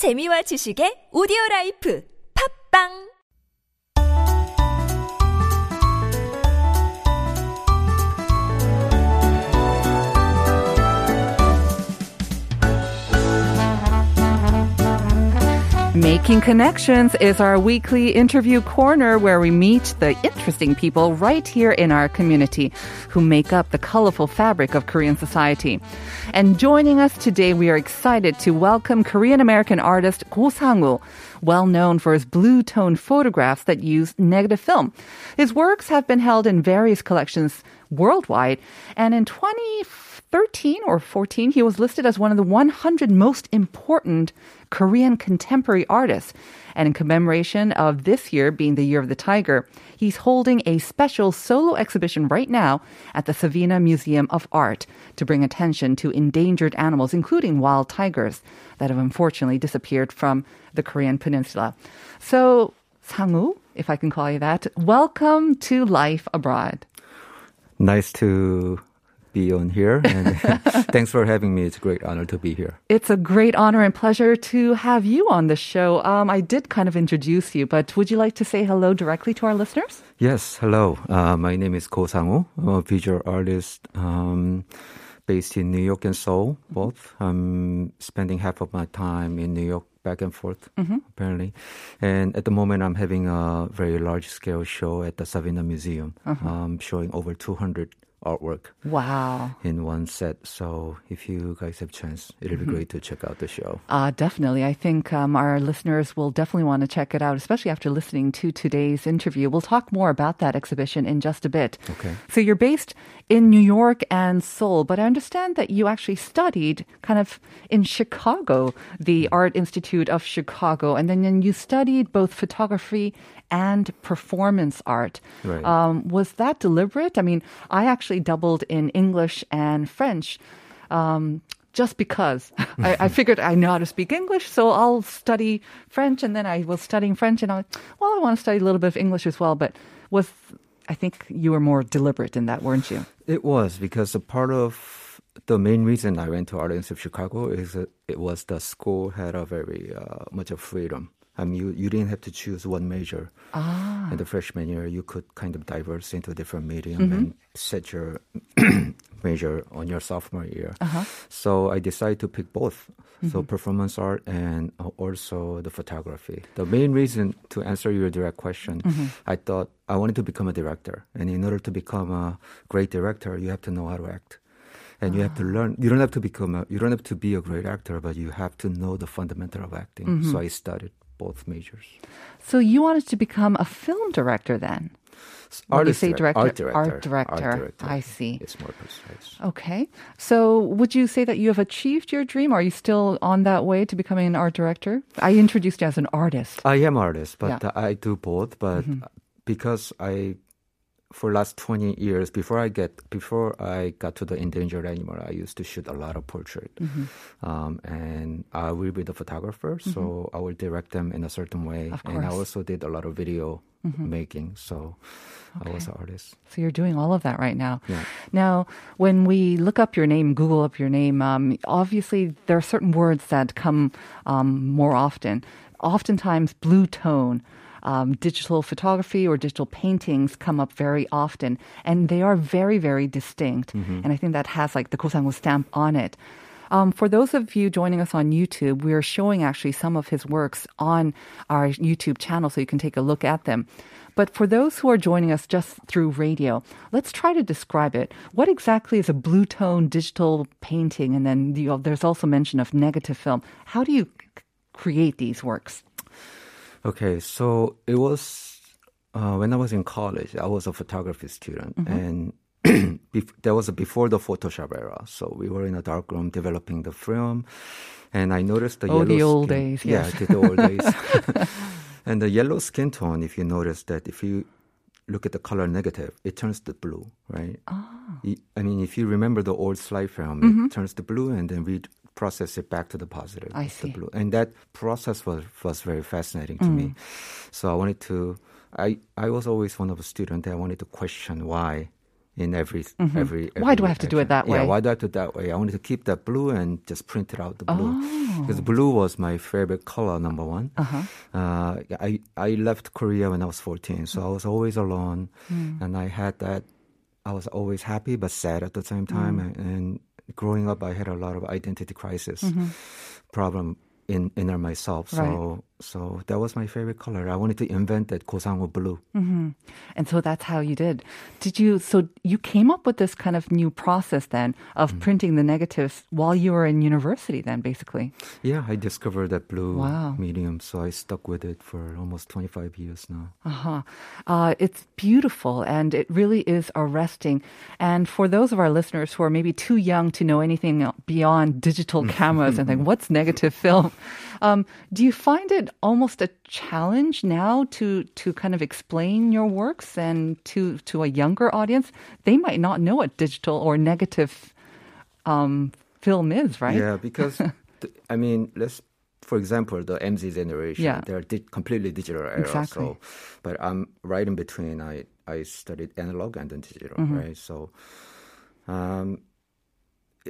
재미와 지식의 오디오 라이프. 팝빵 Making Connections is our weekly interview corner where we meet the interesting people right here in our community who make up the colorful fabric of Korean society. And joining us today, we are excited to welcome Korean American artist Go Sang-woo, well known for his blue tone photographs that use negative film. His works have been held in various collections worldwide, and in 2013 or 14, he was listed as one of the 100 most important Korean contemporary artists. And in commemoration of this year being the Year of the Tiger, he's holding a special solo exhibition right now at the Savina Museum of Art to bring attention to endangered animals, including wild tigers that have unfortunately disappeared from the Korean peninsula. So, Sangwoo, if I can call you that, welcome to Life Abroad. Nice to be on here and thanks for having me. It's a great honor to be here. It's a great honor and pleasure to have you on the show. Um, I did kind of introduce you, but would you like to say hello directly to our listeners? Yes, hello. Uh, my name is Ko Sang-woo, a visual artist um, based in New York and Seoul, both. I'm spending half of my time in New York back and forth, apparently. And at the moment, I'm having a very large scale show at the Savina Museum, um, showing over 200 artwork Wow. in one set. So if you guys have chance, it'll be great to check out the show. Uh, definitely. I think um, our listeners will definitely want to check it out, especially after listening to today's interview. We'll talk more about that exhibition in just a bit. Okay. So you're based in New York and Seoul, but I understand that you actually studied kind of in Chicago, the Art Institute of Chicago, and then you studied both photography and performance art. Right. Um, was that deliberate? I mean, I actually doubled in English and French. Um, just because I, I figured I know how to speak English, so I'll study French, and then I was studying French, and I, well, I want to study a little bit of English as well. But was I think you were more deliberate in that, weren't you? It was because a part of the main reason I went to Art Institute of Chicago is that it was the school had a very uh, much of freedom. I mean, you, you didn't have to choose one major. Ah, In the freshman year, you could kind of diverse into a different medium Mm-hmm. and set your major on your sophomore year. Uh-huh. So I decided to pick both. Mm-hmm. So performance art and also the photography. The main reason to answer your direct question, Mm-hmm. I thought I wanted to become a director. And in order to become a great director, you have to know how to act. And you have Ah. to learn. You don't have to become a. You don't have to be a great actor, but you have to know the fundamental of acting. Mm-hmm. So I studied both majors. so you wanted to become a film director then? When you Artist say direct- director, art director, art director. I see. It's more precise. Okay. So would you say that you have achieved your dream? Are you still on that way to becoming an art director? I introduced you as an artist. I am artist, but Yeah. Mm-hmm. I do both. But because I, for last twenty years, before I get before I got to the endangered animal, I used to shoot a lot of portrait, Mm-hmm. um, and I will be the photographer, so I will direct them in a certain way. Of and I. Mm-hmm. also did a lot of video making, so I was an artist. So you're doing all of that right now. Yeah. Now, when we look up your name, Google up your name, um, obviously there are certain words that come um, more often. Oftentimes, blue tone. Um, digital photography or digital paintings come up very often, and they are very, very distinct. And I think that has like the Kosango stamp on it. Um, for those of you joining us on YouTube, we are showing actually some of his works on our YouTube channel, so you can take a look at them. But for those who are joining us just through radio, let's try to describe it. What exactly is a blue tone digital painting? And then you there's also mention of negative film. How do you create these works? Okay, so it was uh, when I was in college. I was a photography student, Mm-hmm. and bef- that was before the Photoshop era. So we were in a dark room developing the film, and I noticed the Oh, yellow the old skin- days, Yeah, yes. the, the old days. and the yellow skin tone. If you notice that, if you look at the color negative, it turns to blue, right? i mean, if you remember the old slide film, it turns to blue, and then we process it back to the positive. I see. blue. And that process was, was very fascinating to me. So I wanted to, I, I was always one of the students that I wanted to question why in every every. Why do I have to do it that way? Yeah, why do I have to do it that way? I wanted to keep that blue and just print it out the blue Oh. because blue was my favorite color number one. Uh-huh. Uh, I I left Korea when I was 14, so I was always alone, Hmm. and I had that. I was always happy but sad at the same time, Hmm. and, and growing up, I had a lot of identity crisis Mm-hmm. problem in inner myself. Right. So so that was my favorite color. I wanted to invent that Kosango blue. Mm-hmm. And so that's how you did. Did you? So you came up with this kind of new process then of mm-hmm. printing the negatives while you were in university. Then basically. Yeah, I discovered that blue wow. medium, so I stuck with it for almost 25 years now. Uh-huh. Uh, it's beautiful, and it really is arresting. And for those of our listeners who are maybe too young to know anything beyond digital cameras and think, what's negative film? Um, do you find it almost a challenge now to, to kind of explain your works and to, to a younger audience? They might not know what digital or negative um, film is, right? Yeah, because th- I mean, let's for example, the MZ generation, Yeah. they're di- completely digital era. Exactly. So, but I'm right in between. I I studied analog and then digital, Mm-hmm. right? So, um,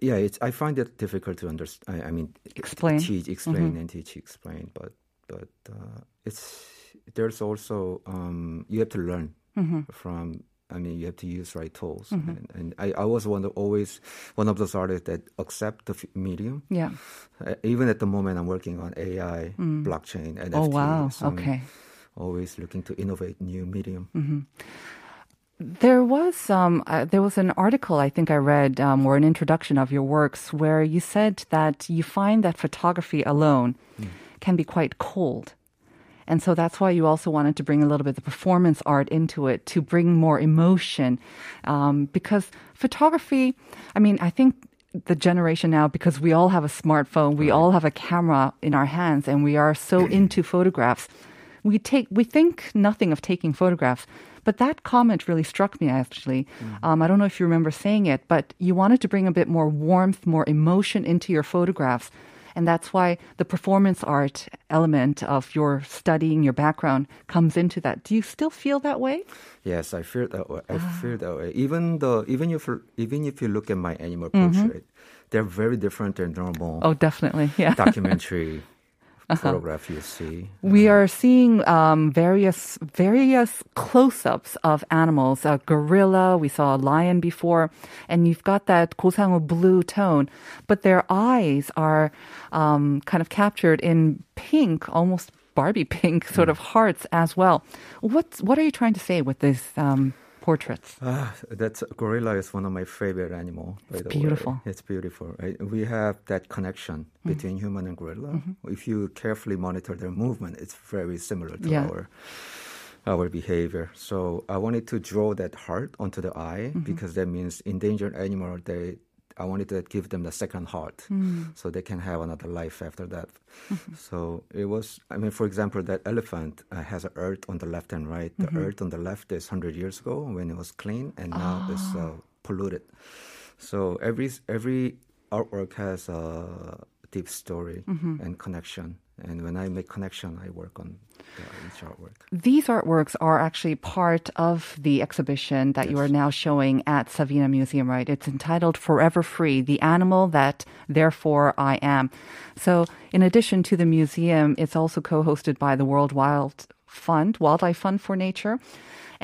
yeah, it's I find it difficult to understand. I, I mean, Explain. teach, explain, and teach, explain. But but uh, it's there's also um, you have to learn from. I mean, you have to use right tools, and, and I, I was one of always one of those artists that accept the f- medium. Yeah. Uh, even at the moment, I'm working on AI, blockchain, NFT. Oh, wow. so I'm Okay. always looking to innovate new medium. There was um, uh, there was an article I think I read um, or an introduction of your works where you said that you find that photography alone can be quite cold, and so that's why you also wanted to bring a little bit of the performance art into it to bring more emotion, um, because photography. I mean, I think the generation now because we all have a smartphone, we all have a camera in our hands, and we are so into photographs we take we think nothing of taking photographs but that comment really struck me actually um, i don't know if you remember saying it but you wanted to bring a bit more warmth more emotion into your photographs and that's why the performance art element of your studying your background comes into that do you still feel that way Yes, I feel that way. I Ah. feel that way. Even though, even if even if you look at my animal Mm-hmm. portrait, they're very different than normal oh definitely yeah documentary Uh-huh. photograph you see. We are seeing um, various various close-ups of animals. A gorilla, we saw a lion before, and you've got that 고상우 blue tone, but their eyes are um, kind of captured in pink, almost Barbie pink sort of hearts as well. What's what are you trying to say with these um, portraits? Ah, that's gorilla is one of my favorite animal. By the beautiful. way, it's beautiful. Right? We have that connection Mm. between human and gorilla. Mm-hmm. If you carefully monitor their movement, it's very similar to Yeah. our our behavior. So I wanted to draw that heart onto the eye Mm-hmm. because that means endangered animal. They I wanted to give them the second heart, Mm. so they can have another life after that. Mm-hmm. So it was. I mean, for example, that elephant uh, has a earth on the left and right. The Mm-hmm. earth on the left is hundred years ago when it was clean, and now it's Ah. uh, polluted. So every every artwork has a deep story Mm-hmm. and connection. And when I make connection, I work on uh, each artwork. These artworks are actually part of the exhibition that you are now showing at Savina Museum, right? It's entitled Forever Free, the animal that therefore I am. So, in addition to the museum, it's also co-hosted by the World Wild Fund, Wildlife Fund for Nature.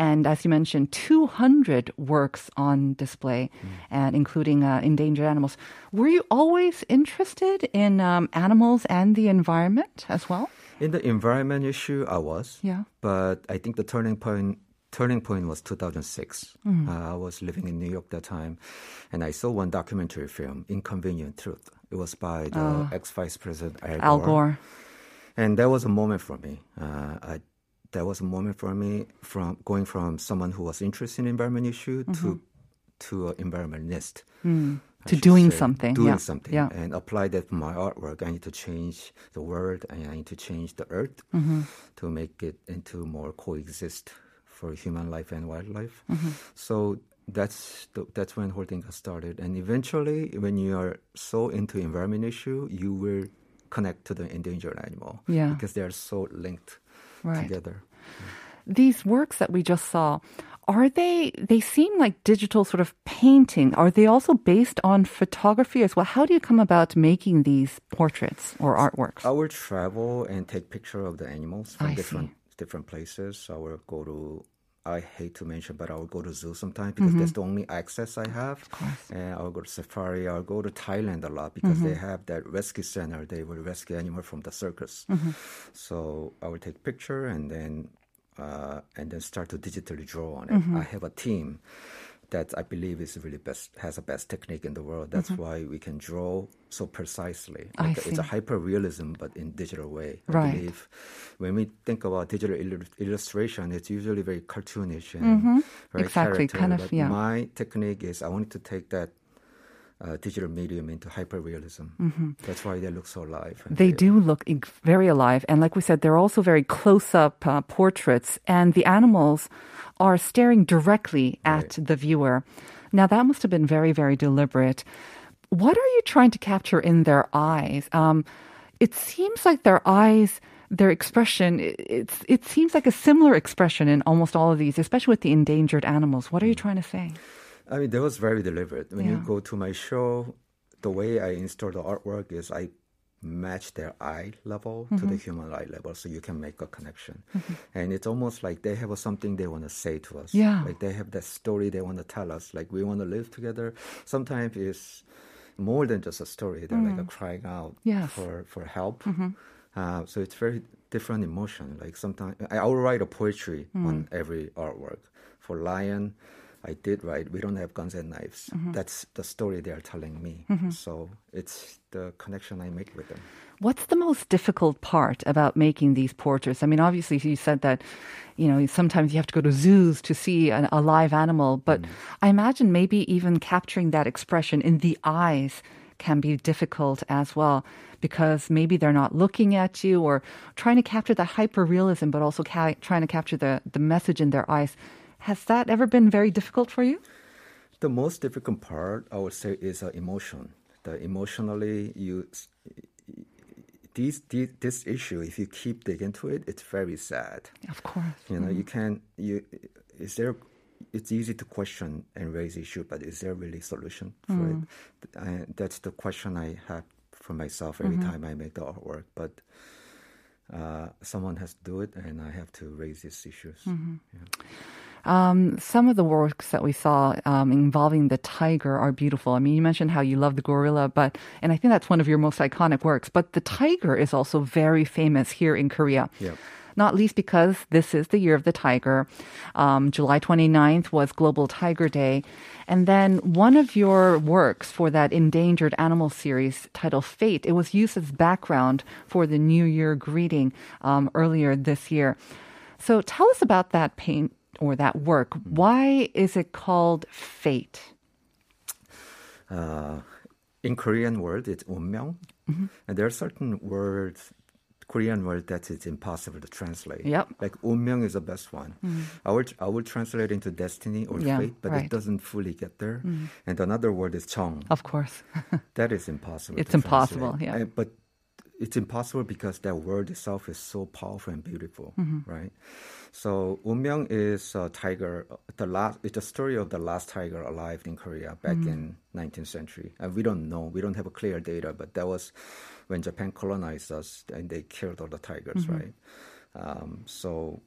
And as you mentioned, 200 works on display, and including uh, endangered animals. Were you always interested in um, animals and the environment as well? In the environment issue, I was. Yeah. But I think the turning point turning point was 2006. Mm. Uh, I was living in New York that time, and I saw one documentary film, Inconvenient Truth. It was by the ex Vice President Al Gore. Oh. Al Gore. And that was a moment for me. Uh, I, that was a moment for me from going from someone who was interested in environment issue to to an environmentalist. Mm-hmm. To doing say. something, Doing yeah, something. yeah. And apply that to my artwork. I need to change the world and I need to change the earth Mm-hmm. to make it into more coexist for human life and wildlife. Mm-hmm. So that's the, that's when whole thing got started. And eventually, when you are so into environment issue, you will connect to the endangered animal. Yeah. Because they are so linked Right. together. These works that we just saw, are they, they seem like digital sort of painting. Are they also based on photography as well? How do you come about making these portraits or artworks? I will travel and take picture of the animals from I different different places. I will go to I hate to mention, but I will go to zoo sometimes because that's mm-hmm. the only access I have. And I'll go to safari. I'll go to Thailand a lot because they mm-hmm. have that rescue center. They will rescue animal from the circus. Mm-hmm. So I will take picture and then uh, and then start to digitally draw on it. I have a team that I believe is really best has the best technique in the world. That's why we can draw so precisely. I Like, it's a hyper realism, but in digital way. I Right. believe when we think about digital illu- illustration, it's usually very cartoonish and very Mm-hmm. Exactly, character. kind of, but yeah. My technique is I wanted to take that uh, digital medium into hyper realism. That's why they look so alive. Mm-hmm. They do look very alive. And like we said, they're also very close up uh, portraits, and the animals are staring directly at the viewer. Now, that must have been very, very deliberate. What are you trying to capture in their eyes? Um, it seems like their eyes. Their expression, it's, it seems like a similar expression in almost all of these, especially with the endangered animals. What are you trying to say? I mean, that was very deliberate. When you go to my show, the way I install the artwork is I match their eye level to Mm-hmm. the human eye level so you can make a connection. And it's almost like they have something they want to say to us. Yeah. Like they have that story they want to tell us. Like we want to live together. Sometimes it's more than just a story. They're like a crying out Mm. Yes. for, for help. Uh, so it's very different emotion. Like sometimes I I will write a poetry Mm. on every artwork. For lion, I did write. We don't have guns and knives. Mm-hmm. That's the story they are telling me. So it's the connection I make with them. What's the most difficult part about making these portraits? I mean, obviously, you said that, you know, sometimes you have to go to zoos to see an, a live animal, but I imagine maybe even capturing that expression in the eyes can be difficult as well because maybe they're not looking at you or trying to capture the hyper realism, but also ca- trying to capture the, the message in their eyes. Has that ever been very difficult for you? The most difficult part, I would say, is uh, emotion. The emotionally, you these, these this issue. If you keep digging into it, it's very sad. Of course. You know, you can you is there. It's easy to question and raise issue, but is there really solution for it? And that's the question I have for myself every time I make the artwork. But uh, someone has to do it, and I have to raise these issues. Um, some of the works that we saw um, involving the tiger are beautiful. I mean, you mentioned how you love the gorilla, but and I think that's one of your most iconic works. But the tiger is also very famous here in Korea. Yep. Not least because this is the year of the tiger. Um, July 29th was Global Tiger Day. And then one of your works for that endangered animal series titled Fate, it was used as background for the New Year greeting um, earlier this year. So tell us about that paint or that work. Why is it called Fate? uh, in Korean word, it's 운명, Mm-hmm. and there are certain words, Korean word that it's impossible to translate. Yep. Mm-hmm. Like 운명 is the best one. I would I would translate into destiny or Yeah, fate, but right. Mm-hmm. it doesn't fully get there. And another word is 정. Of course. That is impossible. It's to impossible, translate. yeah. Uh, but it's impossible because that word itself is so powerful and beautiful, Mm-hmm. right? So 운명 is a tiger. The last, it's a story of the last tiger alive in Korea back Mm-hmm. in 19th century. And we don't know, we don't have a clear data, but that was when Japan colonized us and they killed all the tigers, Mm-hmm. right? Um, so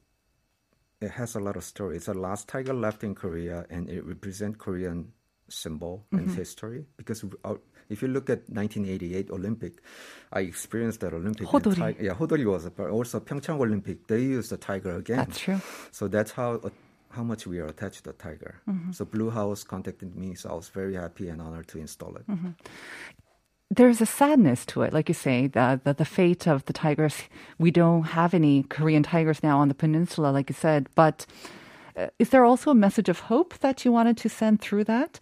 it has a lot of story. It's the last tiger left in Korea, and it represents Korean symbol and Mm-hmm. history. Because our, if you look at 1988 Olympic, I experienced that Olympic. Hodori. ti- yeah, Hodori was a. Also, Pyeongchang Olympic, they used the tiger again. That's true. So that's how uh, how much we are attached to the tiger. Mm-hmm. So Blue House contacted me, so I was very happy and honored to install it. Mm-hmm. there's a sadness to it, like you say, the, the the fate of the tigers. We don't have any Korean tigers now on the peninsula, like you said. But uh, is there also a message of hope that you wanted to send through that?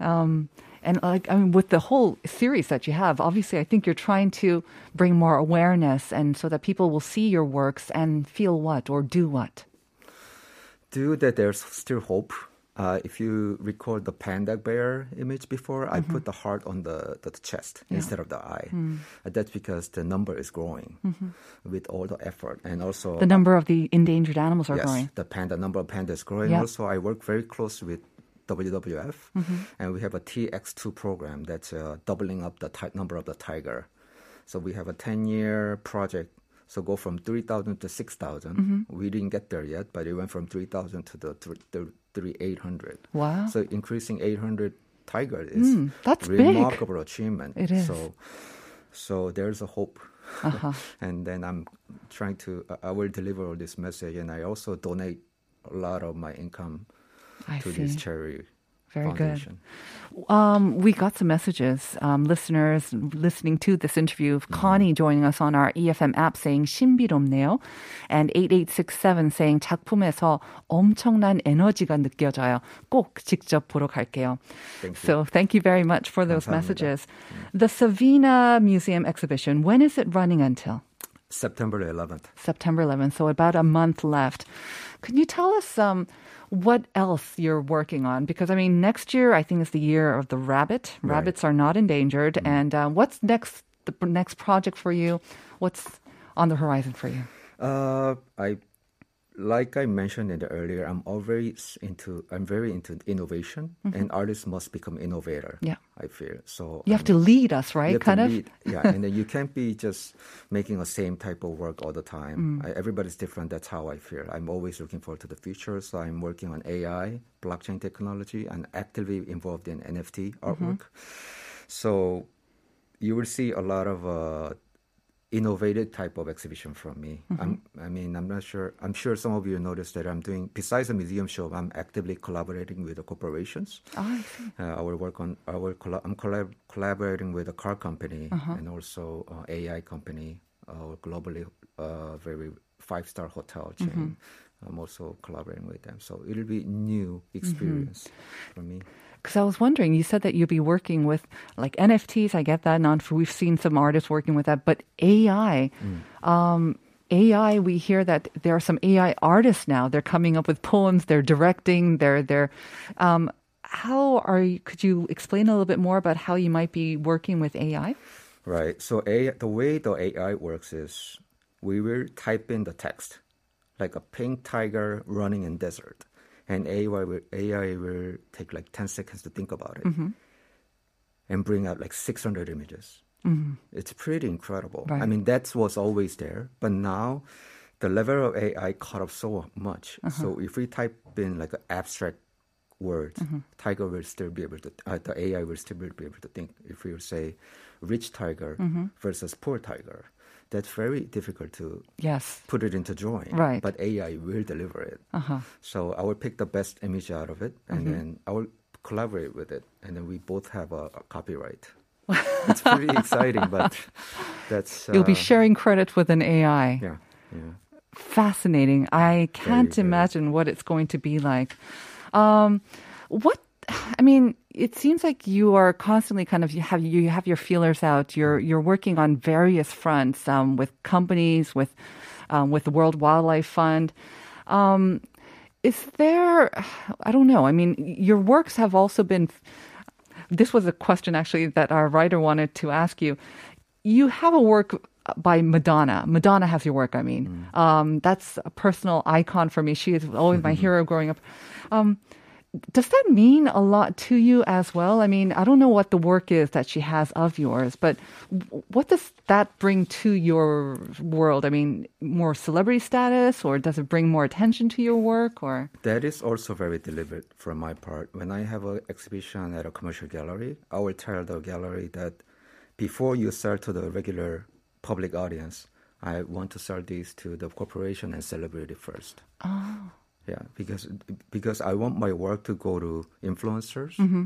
Um, and like I mean, with the whole series that you have, obviously, I think you're trying to bring more awareness, and so that people will see your works and feel what or do what. do that there's still hope Uh, if you record the panda bear image before, I put the heart on the, the chest instead of the eye. Uh, that's because the number is growing with all the effort. And also, The number of the endangered animals are yes, growing. the panda number of pandas is growing. Yeah. Also, I work very close with WWF, and we have a TX2 program that's uh, doubling up the ti- number of the tiger. So we have a 10-year project. So go from 3,000 to 6,000. We didn't get there yet, but it went from 3,000 to the, thr- the 3,800. Wow. So increasing 800 tiger is Mm, that's big. remarkable achievement. It is. So, so there's a hope. Uh-huh. and then I'm trying to, I will deliver this message, and I also donate a lot of my income I to see. this charity Very good. foundation. Um, we got some messages, um, listeners listening to this interview. Mm-hmm. Connie joining us on our EFM app saying 신비롭네요. And 8867 saying 작품에서 엄청난 에너지가 느껴져요. 꼭 직접 보러 갈게요. Thank you. So thank you very much for those 감사합니다. messages. The Savina Museum exhibition, when is it running until? September 11th. September 11th, so about a month left. Can you tell us um, what else you're working on? Because I mean, next year I think is the year of the rabbit. Right. Rabbits are not endangered, and uh, what's next? The next project for you? What's on the horizon for you? Uh, I like I mentioned in the earlier, I'm always into I'm very into innovation, and artists must become innovator. Mm-hmm. Yeah. I feel so. You have to lead us, right? You have kind to of. lead, yeah, and then you can't be just making the same type of work all the time. Mm. I, everybody's different. That's how I feel. I'm always looking forward to the future. So I'm working on AI, blockchain technology, and actively involved in NFT Mm-hmm. artwork. So you will see a lot of uh, innovative type of exhibition from me. Mm-hmm. I'm, I mean, I'm not sure. I'm sure some of you noticed that I'm doing. Besides the museum show, I'm actively collaborating with the corporations. Oh, I. Uh, I will work on. I will. Colla- I'm collab- collaborating with a car company Uh-huh. and also uh, AI company, uh, globally uh, very five star hotel chain. Mm-hmm. I'm also collaborating with them, so it'll be new experience for me. Because I was wondering, you said that you'd be working with like NFTs. I get that. Non, we've seen some artists working with that, but AI. Um, AI, we hear that there are some AI artists now. They're coming up with poems. They're directing. They're they're. Um, how are you? Could you explain a little bit more about how you might be working with AI? Right. So AI, the way the AI works is we will type in the text, like a pink tiger running in desert, and AI will, AI will take like 10 seconds to think about it mm-hmm. and bring out like 600 images. Mm-hmm. It's pretty incredible. I mean, that was always there, but now the level of AI caught up so much. Uh-huh. So if we type in like an abstract word, mm-hmm. tiger will still be able to, uh, the AI will still be able to think. If we say rich tiger versus poor tiger, that's very difficult to Yes. put it into drawing. Right. But AI will deliver it. Uh-huh. So I will pick the best image out of it, and then I will collaborate with it, and then we both have a, a copyright. it's pretty exciting, but that's You'll be uh, sharing credit with an AI. Yeah, yeah. fascinating. I can't very. imagine what it's going to be like. Um, what I mean, it seems like you are constantly kind of you have you have your feelers out. You're you're working on various fronts um, with companies, with um, with the World Wildlife Fund. Um, is there? I don't know. I mean, your works have also been. This was a question actually that our writer wanted to ask you. You have a work by Madonna. Madonna has your work. I mean, um, that's a personal icon for me. She is always my hero growing up. Um, does that mean a lot to you as well? I mean, I don't know what the work is that she has of yours, but what does that bring to your world? I mean, more celebrity status, or does it bring more attention to your work, or? That is also very deliberate from my part. When I have an exhibition at a commercial gallery, I will tell the gallery that before you sell to the regular public audience, I want to sell these to the corporation and celebrity first. Oh. Yeah, because because I want my work to go to influencers, Mm-hmm.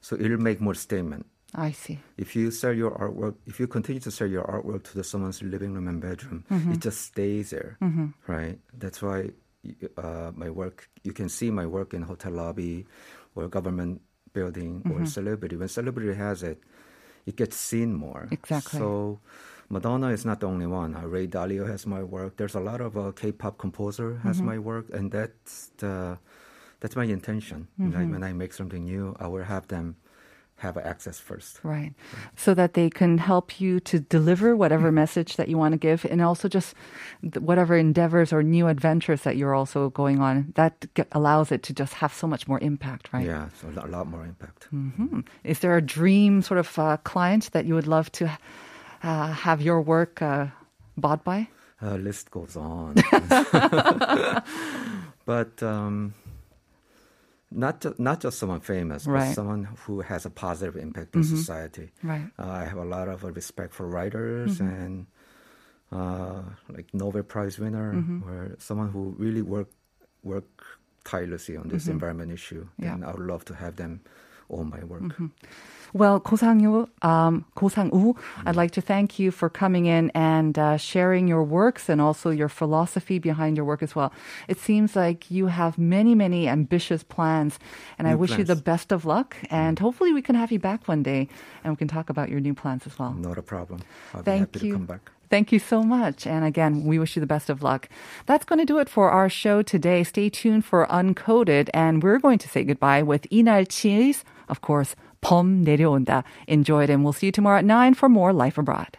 so it'll make more statement. I see. If you sell your artwork, if you continue to sell your artwork to the someone's living room and bedroom, Mm-hmm. it just stays there, right? That's why uh, my work. You can see my work in hotel lobby, or government building, Mm-hmm. or celebrity. When celebrity has it, it gets seen more. Exactly. So. Madonna is not the only one. Uh, Ray Dalio has my work. There's a lot of uh, K-pop composer has Mm-hmm. my work, and that's the that's my intention. Mm-hmm. Like when I make something new, I will have them have access first. Right. So that they can help you to deliver whatever message that you want to give and also just whatever endeavors or new adventures that you're also going on. That allows it to just have so much more impact, right? Yeah, so a lot, more impact. hmm Is there a dream sort of uh, client that you would love to have your work uh, bought by? Uh, list goes on. but um, not ju- not just someone famous, Right. but someone who has a positive impact in society. Right. Uh, I have a lot of uh, respect for writers and uh, like Nobel Prize winner, or someone who really work work tirelessly on this environment issue. Yeah. And I would love to have them own my work. Well, Ko-sang-yu, um, Ko-sang-woo, I'd like to thank you for coming in and uh, sharing your works and also your philosophy behind your work as well. It seems like you have many, many ambitious plans, and I New wish you the best of luck. And hopefully, we can have you back one day and we can talk about your new plans as well. Not a problem. I'll Thank be happy you. to come back. Thank you so much. And again, we wish you the best of luck. That's going to do it for our show today. Stay tuned for Uncoded. And we're going to say goodbye with Leenalchi's, of course, 범 내려온다. Enjoy it. And we'll see you tomorrow at 9 for more Life Abroad.